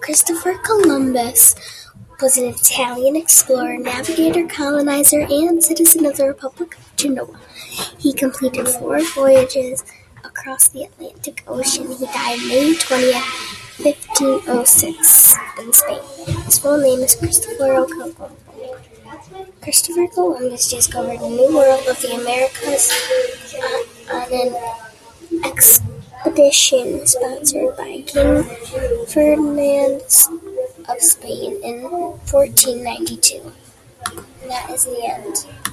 Christopher Columbus was an Italian explorer, navigator, colonizer, and citizen of the Republic of Genoa. He completed four voyages across the Atlantic Ocean. He died May twentieth, fifteen oh six, in Spain. His full name is Cristoforo Colombo. Christopher Columbus discovered the New World of the Americas on, on an expedition sponsored by King Ferdinand of Spain in fourteen ninety two. And that is the end.